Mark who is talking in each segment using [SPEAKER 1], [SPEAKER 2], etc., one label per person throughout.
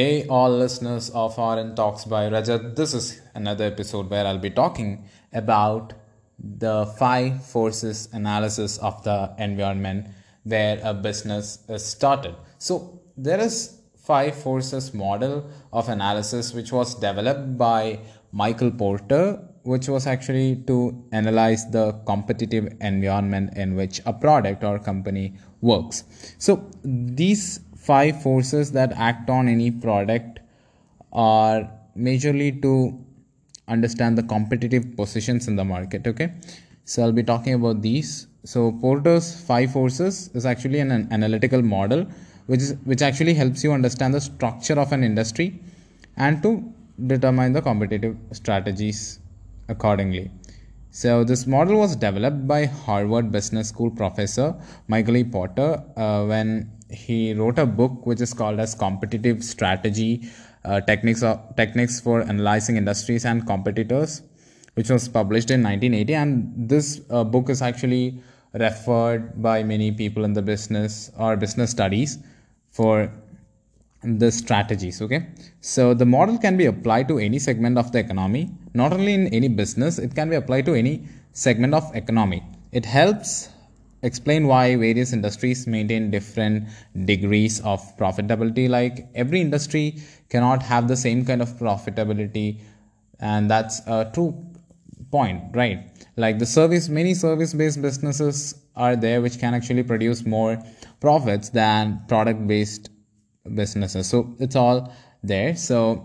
[SPEAKER 1] Hey, all listeners of RN Talks by Rajat. This is another episode where I'll be talking about the five forces analysis of the environment where a business is started. So, there is five forces model of analysis which was developed by Michael Porter, which was actually to analyze the competitive environment in which a product or company works. So, these five forces that act on any product are majorly to understand the competitive positions in the market okay? So i'll be talking about these. So porter's five forces is actually an, an analytical model which is which actually helps you understand the structure of an industry and to determine the competitive strategies accordingly so this model was developed by harvard business school professor michael e. Porter uh, when he wrote a book which is called as competitive strategy uh, techniques techniques for analyzing industries and competitors which was published in 1980 and this uh, book is actually referred by many people in the business or business studies for the strategies okay? So the model can be applied to any segment of the economy not only in any business it can be applied to any segment of economy. It helps explain why various industries maintain different degrees of profitability like every industry cannot have the same kind of profitability and that's a true point right? Like the service many service based businesses are there which can actually produce more profits than product based businesses so it's all there so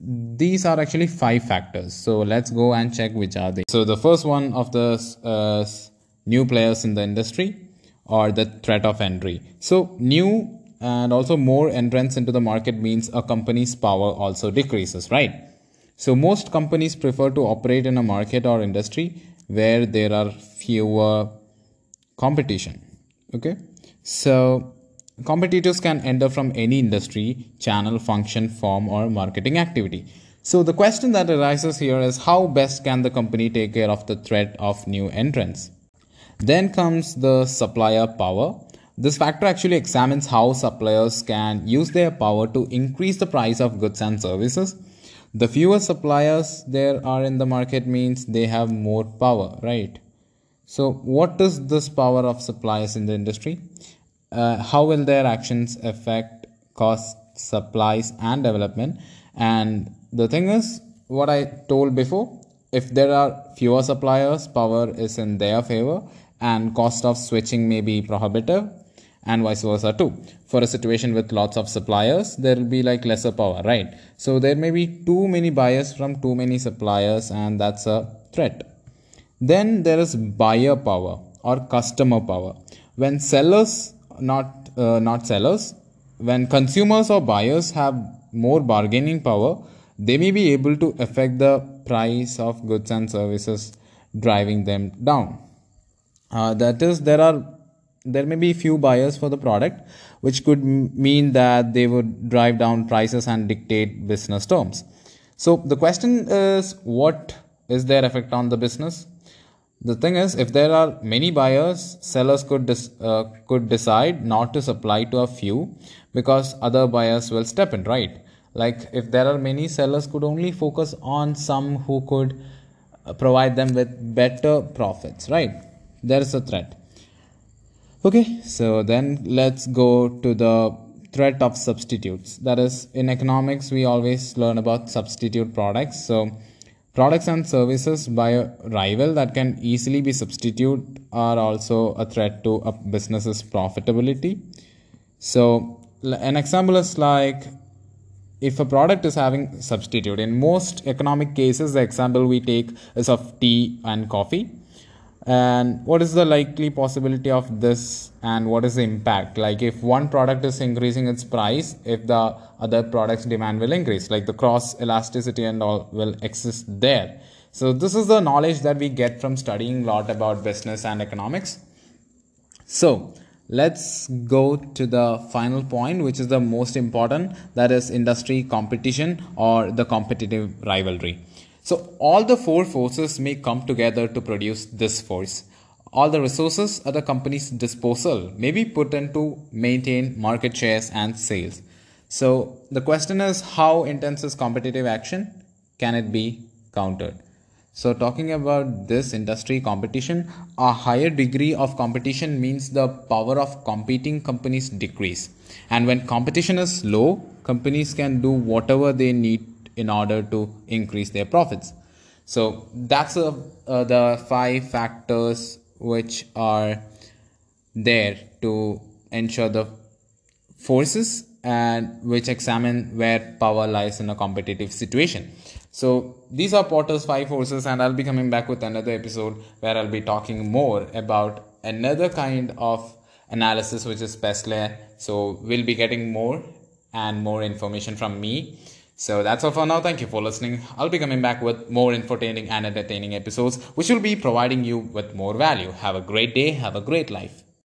[SPEAKER 1] these are actually five factors so let's go and check which are they so the first one of the uh, new players in the industry or the threat of entry. So, new and also more entrance into the market means a company's power also decreases, right? So, most companies prefer to operate in a market or industry where there are fewer competition. Okay, so competitors can enter from any industry, channel, function, form, or marketing activity. So, the question that arises here is how best can the company take care of the threat of new entrants? Then comes the supplier power. This factor actually examines how suppliers can use their power to increase the price of goods and services. The fewer suppliers there are in the market means they have more power, right? So, what is this power of suppliers in the industry? Uh, how will their actions affect cost, supplies, and development? And the thing is, what I told before if there are fewer suppliers, power is in their favor and cost of switching may be prohibitive and vice versa too. For a situation with lots of suppliers there will be like lesser power right? So there may be too many buyers from too many suppliers and that's a threat. Then there is buyer power or customer power. When sellers not uh, not sellers. When consumers or buyers have more bargaining power they may be able to affect the price of goods and services driving them down. Uh, that is there are there may be few buyers for the product which could m- mean that they would drive down prices and dictate business terms. So the question is what is their effect on the business the thing is if there are many buyers sellers could dis- uh, could decide not to supply to a few because other buyers will step in right? Like if there are many sellers could only focus on some who could uh, provide them with better profits right? There is a threat. Okay so then let's go to the threat of substitutes. That is in economics we always learn about substitute products. So products and services by a rival that can easily be substituted are also a threat to a business's profitability. So an example is like if a product is having substitute in most economic cases the example we take is of tea and coffee and what is the likely possibility of this? And what is the impact? Like if one product is increasing its price if the other product's demand will increase like the cross elasticity and all will exist there. So this is the knowledge that we get from studying a lot about business and economics. So let's go to the final point which is the most important that is industry competition or the competitive rivalry so all the four forces may come together to produce this force. All the resources at the company's disposal may be put in to maintain market shares and sales. So the question is how intense is competitive action? Can it be countered? So, talking about this industry competition, a higher degree of competition means the power of competing companies decrease. And when competition is low, companies can do whatever they need in order to increase their profits. So, that's uh, the five factors which are there to ensure the forces and which examine where power lies in a competitive situation. So these are Porter's five forces, and I'll be coming back with another episode where I'll be talking more about another kind of analysis, which is Pestler. So we'll be getting more and more information from me. So that's all for now. Thank you for listening. I'll be coming back with more entertaining and entertaining episodes, which will be providing you with more value. Have a great day. Have a great life.